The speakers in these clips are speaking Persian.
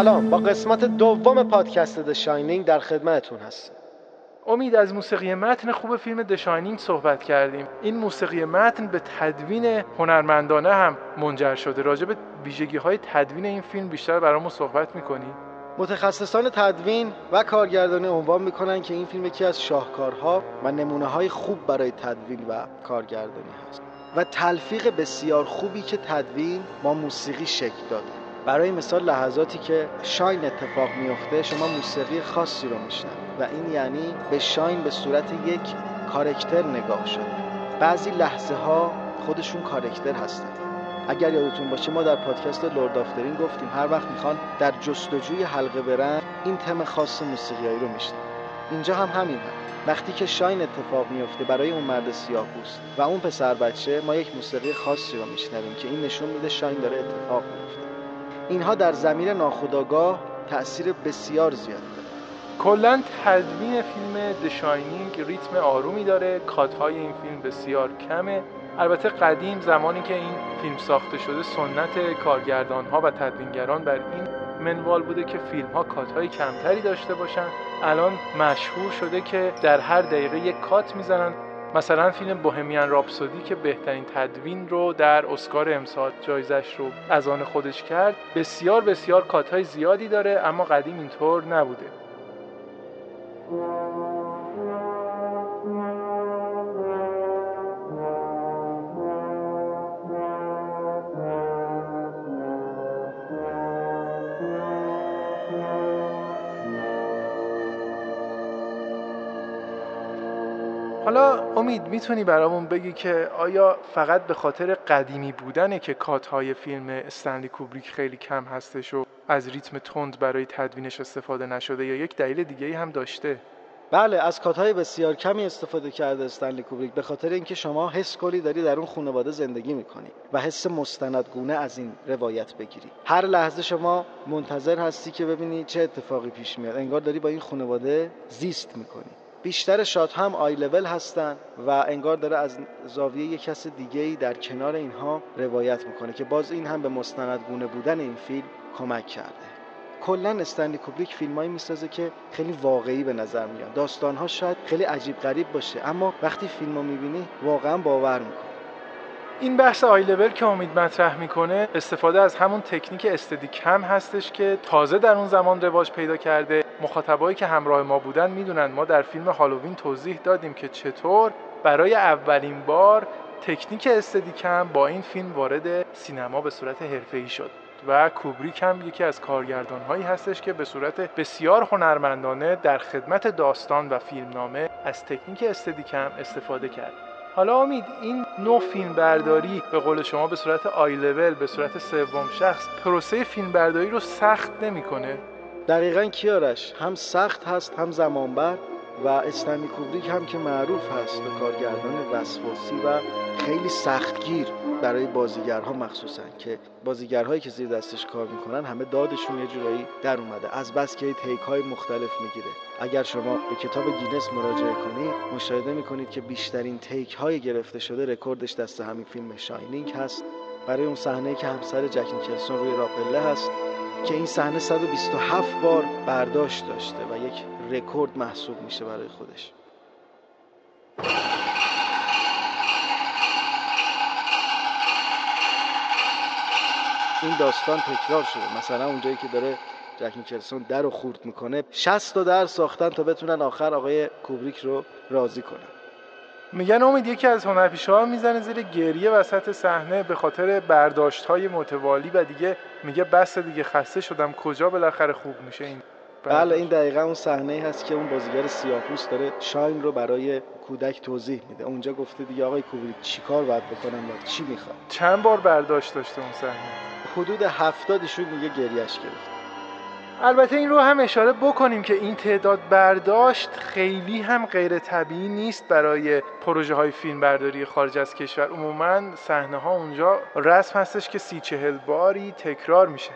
سلام. با قسمت دوم پادکست د شاینینگ در خدمتتون هستیم امید از موسیقی متن خوب فیلم دشاینینگ صحبت کردیم. این موسیقی متن به تدوین هنرمندانه هم منجر شده. راجع به ویژگی های تدوین این فیلم بیشتر برامون صحبت می‌کنی؟ متخصصان تدوین و کارگردانی عنوان می‌کنن که این فیلم یکی از شاهکارها و نمونه های خوب برای تدوین و کارگردانی هست. و تلفیق بسیار خوبی که تدوین با موسیقی شکل داده. برای مثال لحظاتی که شاین اتفاق میفته شما موسیقی خاصی رو میشنوید و این یعنی به شاین به صورت یک کارکتر نگاه شده. بعضی لحظه ها خودشون کارکتر هستن. اگر یادتون باشه ما در پادکست لورد آفترین گفتیم هر وقت می‌خوان در جستجوی حلقه برن این تم خاص موسیقیایی رو میشنن اینجا هم همین هم. وقتی که شاین اتفاق میفته برای اون مرد سیاه و اون پسر بچه ما یک موسیقی خاصی رو میشنویم که این نشون میده شاین داره اتفاق میفته اینها در زمین ناخودآگاه تاثیر بسیار زیاد کلا تدوین فیلم دشاینینگ ریتم آرومی داره کاتهای این فیلم بسیار کمه. البته قدیم زمانی که این فیلم ساخته شده سنت کارگردان ها و تدوینگران بر این منوال بوده که فیلم ها کات های کمتری داشته باشن. الان مشهور شده که در هر دقیقه یک کات می‌زنن. مثلا فیلم بوهمیان راپسودی که بهترین تدوین رو در اسکار امسال جایزش رو از آن خودش کرد بسیار بسیار کات های زیادی داره اما قدیم اینطور نبوده. حالا امید می‌تونی برامون بگی که آیا فقط به خاطر قدیمی بودنه که کات های فیلم استنلی کوبریک خیلی کم هستش و از ریتم تند برای تدوینش استفاده نشده یا یک دلیل دیگه هم داشته؟ بله از کات های بسیار کمی استفاده کرده استنلی کوبریک به خاطر اینکه شما حس کلی داری در اون خانواده زندگی می‌کنی و حس مستندگونه از این روایت بگیری. هر لحظه شما منتظر هستی که ببینی چه اتفاقی پیش میاد. انگار داری با این خانواده زیست می‌کنی. بیشتر شات هم آی لول هستن و انگار داره از زاویه یک کس دیگه ای در کنار اینها روایت می‌کنه که باز این هم به مستندگونه بودن این فیلم کمک کرده. کلا استنلی کوبریک فیلمایی می‌سازه که خیلی واقعی به نظر میاد. داستانها شاید خیلی عجیب غریب باشه اما وقتی فیلم رو می‌بینی واقعا باور می‌کنه این بحث آی لول که امید مطرح می‌کنه استفاده از همون تکنیک استدی کم هستش که تازه در اون زمان رواج پیدا کرده. مخاطبایی که همراه ما بودن می‌دونن. ما در فیلم هالووین توضیح دادیم که چطور برای اولین بار تکنیک استدی کم با این فیلم وارد سینما به صورت حرفه‌ای شد و کوبریک هم یکی از کارگردان هایی هستش که به صورت بسیار هنرمندانه در خدمت داستان و فیلمنامه از تکنیک استدیکم استفاده کرد. حالا امید این نوع فیلم برداری به قول شما به صورت آی لول به صورت سوم شخص پروسه فیلم برداری رو سخت نمی‌کنه؟ دقیقا کیارش؟ هم سخت هست هم زمانبر و استنلی کوبریک هم که معروف هست به کارگردان وسواسی و خیلی سختگیر برای بازیگرها مخصوصا که بازیگرهایی که زیر دستش کار می‌کنن همه دادشون یه جورایی در اومده. از بس که take های مختلف می‌گیره. اگر شما به کتاب گینس مراجعه کنید مشاهده می‌کنید که بیشترین take های گرفته شده رکوردش دست همین فیلم Shining هست. برای اون صحنه که همسر جک نیکلسون روی راه‌پله هست. که این صحنه 127 بار برداشت داشته و یک رکورد محسوب میشه برای خودش. این داستان تکرار شده. مثلا اونجایی که داره جک نیکلسون در رو خورد می‌کنه 60 تا در ساختن تا بتونن آخر آقای کوبریک رو راضی کنن. میگن امید یکی از هنرپیشه ها می‌زنه زیر گریه وسط صحنه به خاطر برداشت های متوالی و دیگه میگه بس دیگه خسته شدم. کجا بالاخره خوب میشه این بله این دقیقا اون صحنه هست که اون بازیگر سیاه‌پوست داره شاین رو برای کودک توضیح میده. اونجا گفته دیگه آقای کوبریک چیکار باید بکنم و چی می‌خواد چند بار برداشت داشته اون صحنه؟ حدود هفتادشون میگه گریش گرفت. البته این رو هم اشاره بکنیم که این تعداد برداشت خیلی هم غیر طبیعی نیست برای پروژه های فیلم برداری خارج از کشور. عموما صحنه ها اونجا رسم هستش که سی چهل باری تکرار میشه.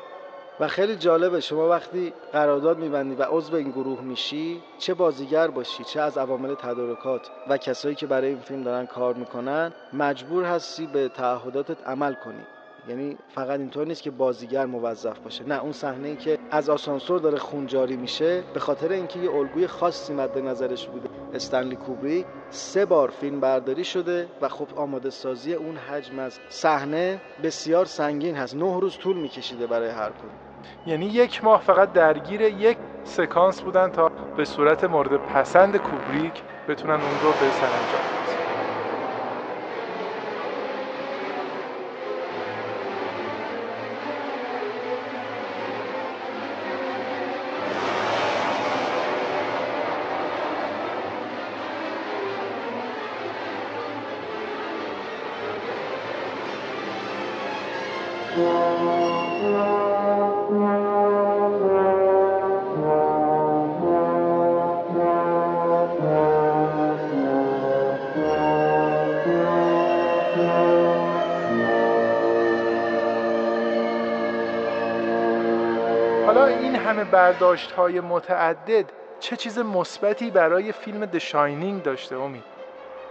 و خیلی جالبه شما وقتی قرارداد میبندی و عضو این گروه میشی چه بازیگر باشی چه از عوامل تدارکات و کسایی که برای این فیلم دارن کار می‌کنن مجبور هستی به تعهداتت عمل کنی. یعنی فقط اینطور نیست که بازیگر موظف باشه. نه اون صحنه ای که از آسانسور داره خون جاری میشه به خاطر اینکه یه الگوی خاصی مد نظرش بوده. استنلی کوبری سه بار فیلم برداری شده و خب آماده سازی اون حجم از صحنه بسیار سنگین هست. نه روز طول میکشیده برای هر کدوم. یعنی یک ماه فقط درگیر یک سکانس بودن تا به صورت مورد پسند کوبریک بتونن اون رو به سرانجام حالا این همه برداشت های متعدد چه چیز مثبتی برای فیلم د شاینینگ داشته امید؟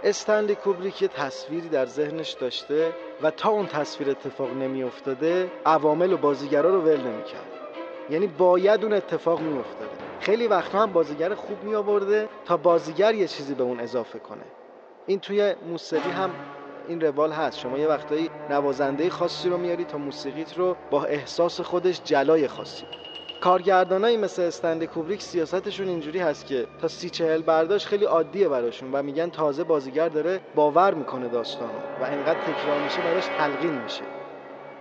استنلی کوبریک یه تصویری در ذهنش داشته و تا اون تصویر اتفاق نمی افتاده عوامل و بازیگرا رو ول نمی‌کرد. یعنی باید اون اتفاق می افتاده خیلی وقتا هم بازیگر خوب می آورده تا بازیگر یه چیزی به اون اضافه کنه. این توی موسیقی هم این روال هست. شما یه وقتایی نوازنده خاصی رو میاری تا موسیقیت رو با احساس خودش جلای خاصی. کارگردانایی مثل استند کوبریک سیاستشون اینجوری هست که تا سی چهل برداشت خیلی عادیه براشون و میگن تازه بازیگر داره باور می‌کنه داستانو و انقدر تکرار میشه براش تلقین میشه.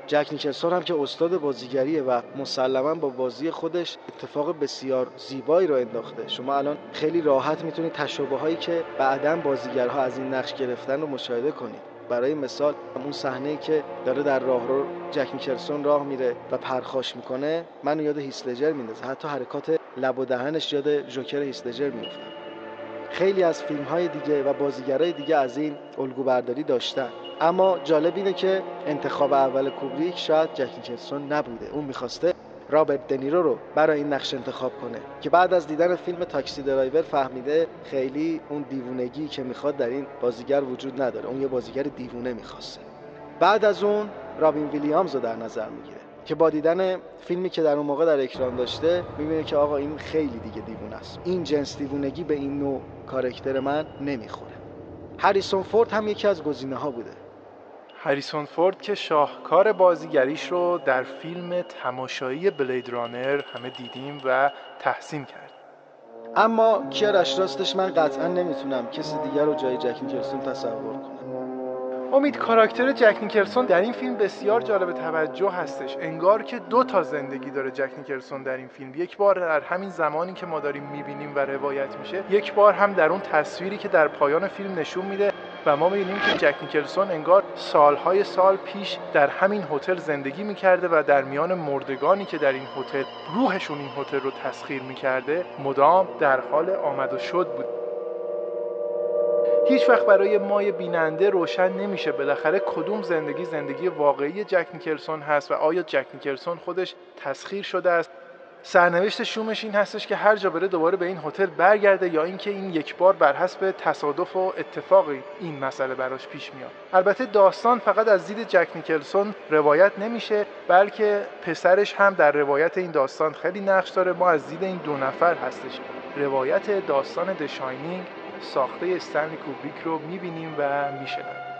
جک نیکلسون هم که استاد بازیگریه و مسلما با بازی خودش اتفاق بسیار زیبایی رو انداخته. شما الان خیلی راحت می‌تونید تشابه هایی که بعدا بازیگرها از این نقش گرفتن رو مشاهده کنید برای مثال اون صحنه که داره در راه رو جک نیکلسون راه میره و پرخاش می‌کنه منو یاد هیسلجر میندازه. حتی حرکات لب و دهنش یاد جوکر هیسلجر میفته خیلی از فیلم های دیگه و بازیگرای دیگه از این الگو برداری داشتن. اما جالب اینه که انتخاب اول کوبریک شاید جک نیکلسون نبوده. اون می‌خواسته رابرت دنیرو رو برای این نقش انتخاب کنه که بعد از دیدن فیلم تاکسی درایور فهمیده خیلی اون دیوونگی که می‌خواد در این بازیگر وجود نداره اون یه بازیگر دیوونه می‌خواسته. بعد از اون رابین ویلیامز رو در نظر می‌گیره که با دیدن فیلمی که در اون موقع در اکران داشته می‌بینه که آقا این خیلی دیگه دیوونه است. این جنس دیوونگی به این نوع کارکتر من نمی‌خوره. هریسون فورد هم یکی از گزینه ها بوده. هریسون فورد که شاهکار بازیگریش رو در فیلم تماشایی بلید رانر همه دیدیم و تحسین کرد. اما کیارش راستش من قطعا نمی‌تونم کسی دیگر رو جای جک نیکلسون تصور کنم امید کاراکتر جک نیکلسون در این فیلم بسیار جالب توجه هستش. انگار که دو تا زندگی داره جک نیکلسون در این فیلم. یک بار در همین زمانی که ما داریم می‌بینیم و روایت میشه یک بار هم در اون تصویری که در پایان فیلم نشون میده و ما می‌بینیم که جک نیکلسون انگار سالهای سال پیش در همین هتل زندگی می‌کرده و در میان مردگانی که در این هتل روحشون این هتل رو تسخیر می‌کرده مدام در حال آمد و شد بود. هیچ وقت برای مای بیننده روشن نمیشه. بالاخره کدوم زندگی زندگی واقعی جک نیکلسون هست و آیا جک نیکلسون خودش تسخیر شده است؟ سرنوشت شومش این هستش که هر جا بره دوباره به این هتل برگرده یا اینکه این یک بار بر حسب تصادف و اتفاقی این مسئله براش پیش میاد. البته داستان فقط از دید جک نیکلسون روایت نمیشه بلکه پسرش هم در روایت این داستان خیلی نقش داره. ما از دید این دو نفر هستش. روایت داستان دشاینینگ ساخته استنلی کوبریک رو می‌بینیم و میشنویم.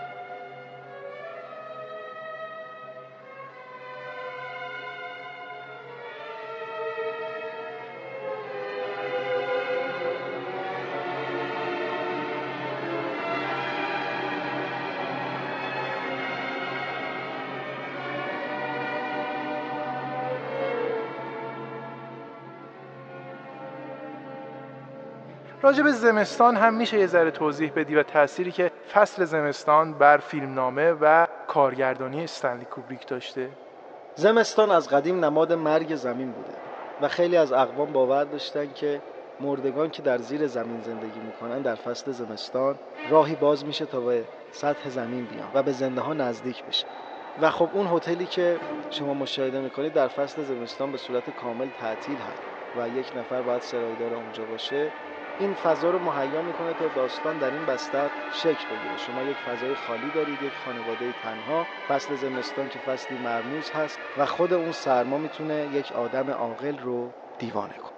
راجع به زمستان هم میشه یه ذره توضیح بدی و تأثیری که فصل زمستان بر فیلمنامه و کارگردانی استنلی کوبریک داشته؟ زمستان از قدیم نماد مرگ زمین بوده و خیلی از اقوام باور داشتن که مردگان که در زیر زمین زندگی می‌کنن در فصل زمستان راهی باز میشه تا به سطح زمین بیان و به زنده ها نزدیک بشه و خب اون هتلی که شما مشاهده می‌کنید در فصل زمستان به صورت کامل تعطیل هست و یک نفر باید سرایدار اونجا باشه. این فضا رو مهیا می‌کنه تا داستان در این بستر شکل بگیره. شما یک فضای خالی دارید یک خانواده تنها. فصل زمستان که فصلی مرموز هست و خود اون سرما می‌تونه یک آدم عاقل رو دیوانه کنه.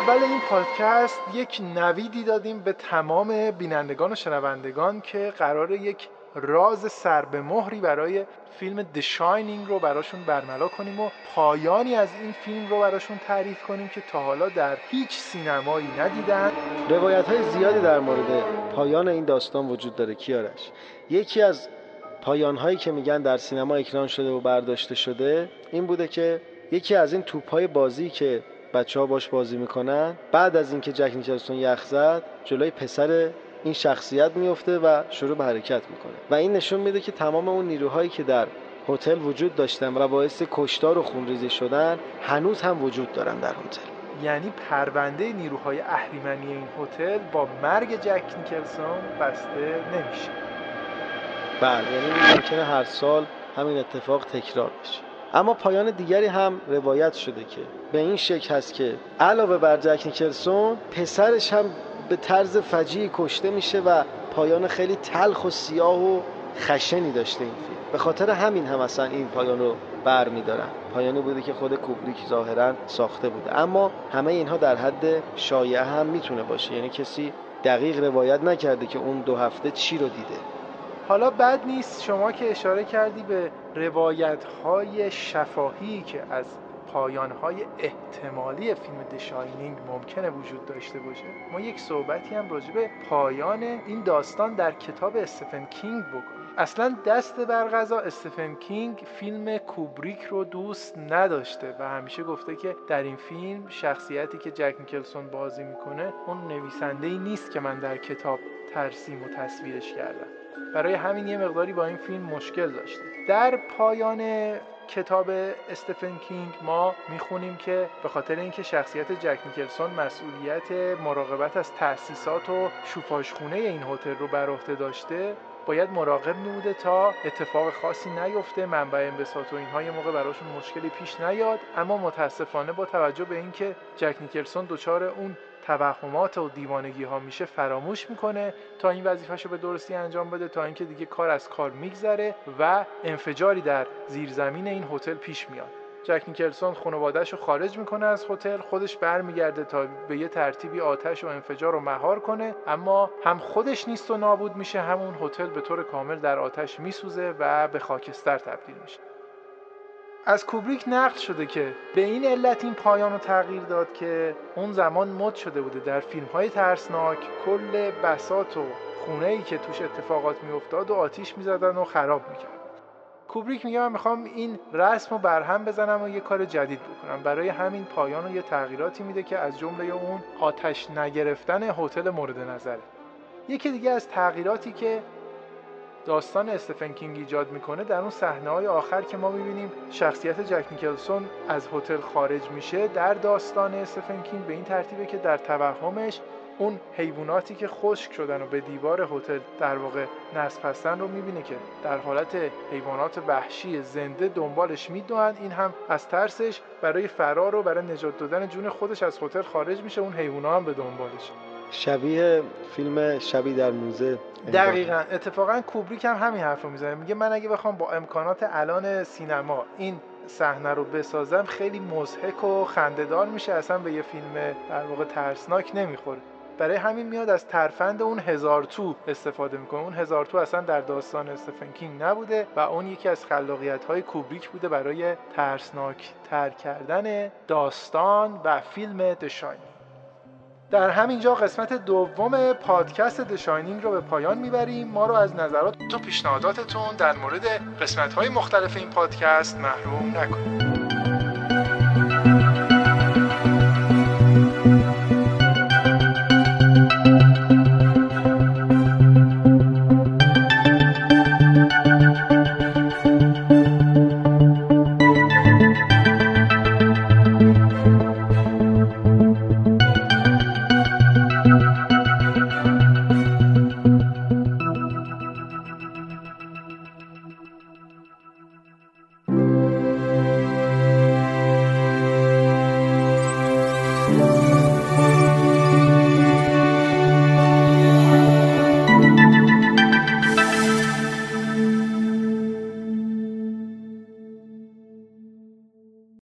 اول این پادکست یک نویدی دادیم به تمام بینندگان و شنوندگان که قرار یک راز سر به مهری برای فیلم دشاینینگ رو براشون برملا کنیم و پایانی از این فیلم رو براشون تعریف کنیم که تا حالا در هیچ سینمایی ندیدن. روایت های زیادی در مورد پایان این داستان وجود داره. کیارش یکی از پایان هایی که میگن در سینما اکران شده و برداشته شده این بوده که یکی از این توپ های بازی که بچه ها باش بازی می‌کنن. بعد از اینکه جک نیکلسون یخ زد جلوی پسر این شخصیت میفته و شروع به حرکت می‌کنه. و این نشون میده که تمام اون نیروهایی که در هتل وجود داشتن و باعث کشتار و خونریزی شدن هنوز هم وجود دارن در هتل. یعنی پرونده نیروهای اهریمنی این هتل با مرگ جک نیکلسون بسته نمیشه. بله یعنی ممکنه هر سال همین اتفاق تکرار بشه. اما پایان دیگری هم روایت شده که به این شکل هست که علاوه بر جک نیکلسون پسرش هم به طرز فجیعی کشته میشه و پایان خیلی تلخ و سیاه و خشنی داشته این فیلم. به خاطر همین هم اصلا این پایان رو بر میدارن پایانی بوده که خود کوبریک ظاهرا ساخته بوده. اما همه اینها در حد شایعه هم می‌تونه باشه. یعنی کسی دقیق روایت نکرده که اون دو هفته چی رو دیده. حالا بد نیست شما که اشاره کردی به روایت های شفاهی که از پایان های احتمالی فیلم دشاینینگ ممکنه وجود داشته باشه. ما یک صحبتی هم راجع به پایان این داستان در کتاب استفن کینگ بکنیم. اصلا دست بر غذا استفن کینگ فیلم کوبریک رو دوست نداشته و همیشه گفته که در این فیلم شخصیتی که جک نیکلسون بازی می‌کنه اون نویسنده ای نیست که من در کتاب ترسیم و تصویرش کردم. برای همین یه مقداری با این فیلم مشکل داشته در پایان کتاب استفن کینگ ما می‌خونیم که به خاطر اینکه شخصیت جک نیکلسون مسئولیت مراقبت از تأسیسات و شوفاژخونه این هتل رو بر عهده داشته باید مراقب میبوده تا اتفاق خاصی نیفته منبع انبساط و اینها یه موقع براشون مشکلی پیش نیاد. اما متاسفانه با توجه به اینکه جک نیکلسون دچار اون توهمات و دیوانگی ها میشه فراموش می‌کنه تا این وظیفهش رو به درستی انجام بده تا اینکه دیگه کار از کار میگذره و انفجاری در زیرزمین این هتل پیش میاد. جک نیکلسون خانوادهش رو خارج می‌کنه از هتل خودش برمیگرده تا به یه ترتیبی آتش و انفجار رو مهار کنه اما هم خودش نیست و نابود میشه همون هتل به طور کامل در آتش میسوزه و به خاکستر تبدیل میشه. از کوبریک نقل شده که به این علت این پایان رو تغییر داد که اون زمان مد شده بوده در فیلم های ترسناک کل بسات و خونه ای که توش اتفاقات میافتاد و آتیش می‌زدن و خراب می‌کرد کوبریک میگه من می‌خوام این رسم رو برهم بزنم و یه کار جدید بکنم. برای همین پایان رو یه تغییراتی میده که از جمله اون آتش نگرفتن هتل مورد نظره. یکی دیگه از تغییراتی که داستان استفن کینگ ایجاد می‌کنه در اون صحنه های آخر که ما می‌بینیم شخصیت جک نیکلسون از هتل خارج میشه در داستان استفن کینگ به این ترتیبه که در توهمش اون حیواناتی که خشک شدن و به دیوار هتل در واقع نصب هستن رو می‌بینه که در حالت حیوانات وحشی زنده دنبالش می‌دوند. این هم از ترسش برای فرار و برای نجات دادن جون خودش از هتل خارج میشه. اون حیونا هم به دنبالش. شبیه فیلم شبی در موزه. دقیقا. اتفاقا کوبریک هم همین حرف رو می‌زنه. میگه من اگه بخوام با امکانات الان سینما این صحنه رو بسازم خیلی مزهک و خندهدار میشه. اصلا به یه فیلم در واقع ترسناک نمی‌خوره. برای همین میاد از ترفند اون هزار تو استفاده می‌کنه. اون هزار تو اصلا در داستان استفن کینگ نبوده و اون یکی از خلاقیت های کوبریک بوده برای ترسناک تر کردن داستان و فیلم دشاینینگ در همینجا قسمت دوم پادکست دشاینینگ رو به پایان می‌بریم. ما رو از نظرات و پیشنهاداتتون در مورد قسمت های مختلف این پادکست محروم نکنید.